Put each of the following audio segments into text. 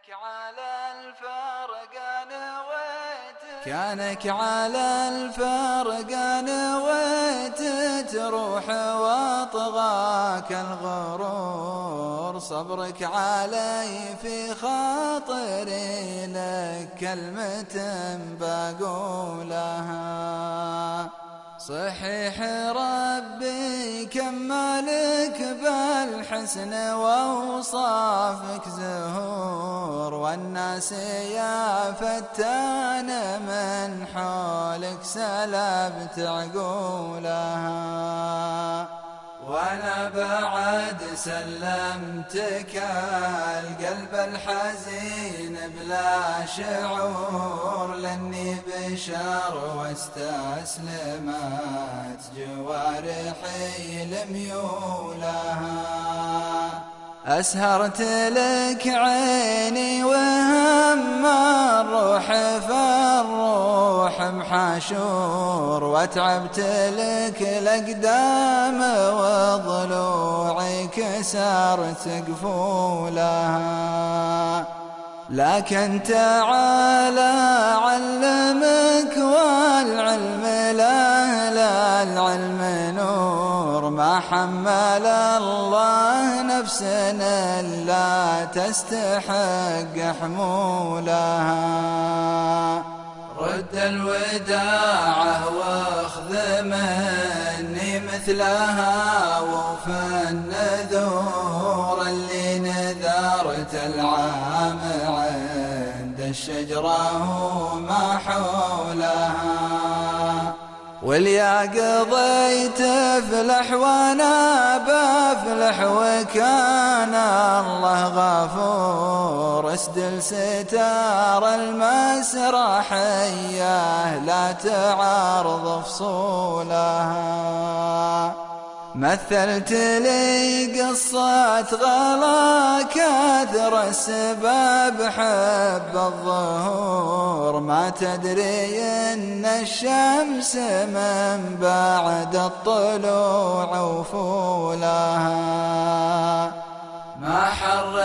كانك على الفرقان نويت كانك على تروح واطغاك الغرور. صبرك علي في خاطري لك كلمة بقولها. صحيح ربي كمالك بالحسن وأوصافك زهور والناس يا فتان من حولك سلبت عقولها. وأنا بعد سلمتك القلب الحزين بلا شعور لأني بشر واستسلمت جوارحي لميولها أسهرت لك عيني وهم الروح فالروح محاشور وتعبت لك الأقدام وضلوعي كسرت قفولها. لكن تعالى علمك حمل الله نفسنا لا تستحق حمولها. رد الوداع واخذ مني مثلها وفى النذور اللي نذرت العام عند الشجرة وما حولها. واليا قضيت افلح وأنا بفلح وكان الله غفور. اسدل ستار المسرح اياه لا تعارض فصولها. مثلت لي قصة غلا كثر السبب حب الظهور. ما تدري إن الشمس من بعد الطلوع وفولها. ما حر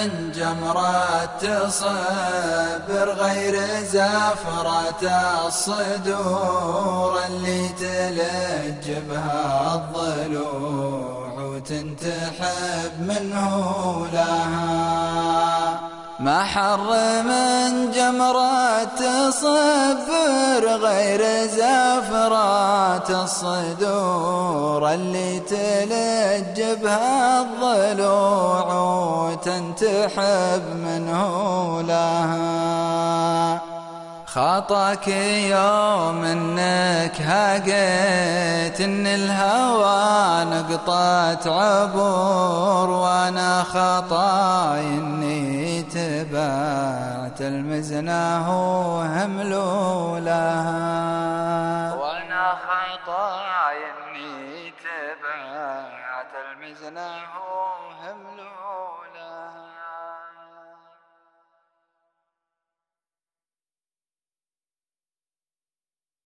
من جمرة تصبر غير زفرة الصدور اللي تلج بها الضلوع وتنتحب منه لها. ما حر من جمرة تصبر غير زفرات الصدور اللي تلج بها الضلوع وتنتحب منه لها. خطاك يوم انك هاقيت إن الهوى نقطة عبور وأنا خطاي إني تبعت المزنة وهملولها وأنا خطاي اني تبعت المزنة وهملولها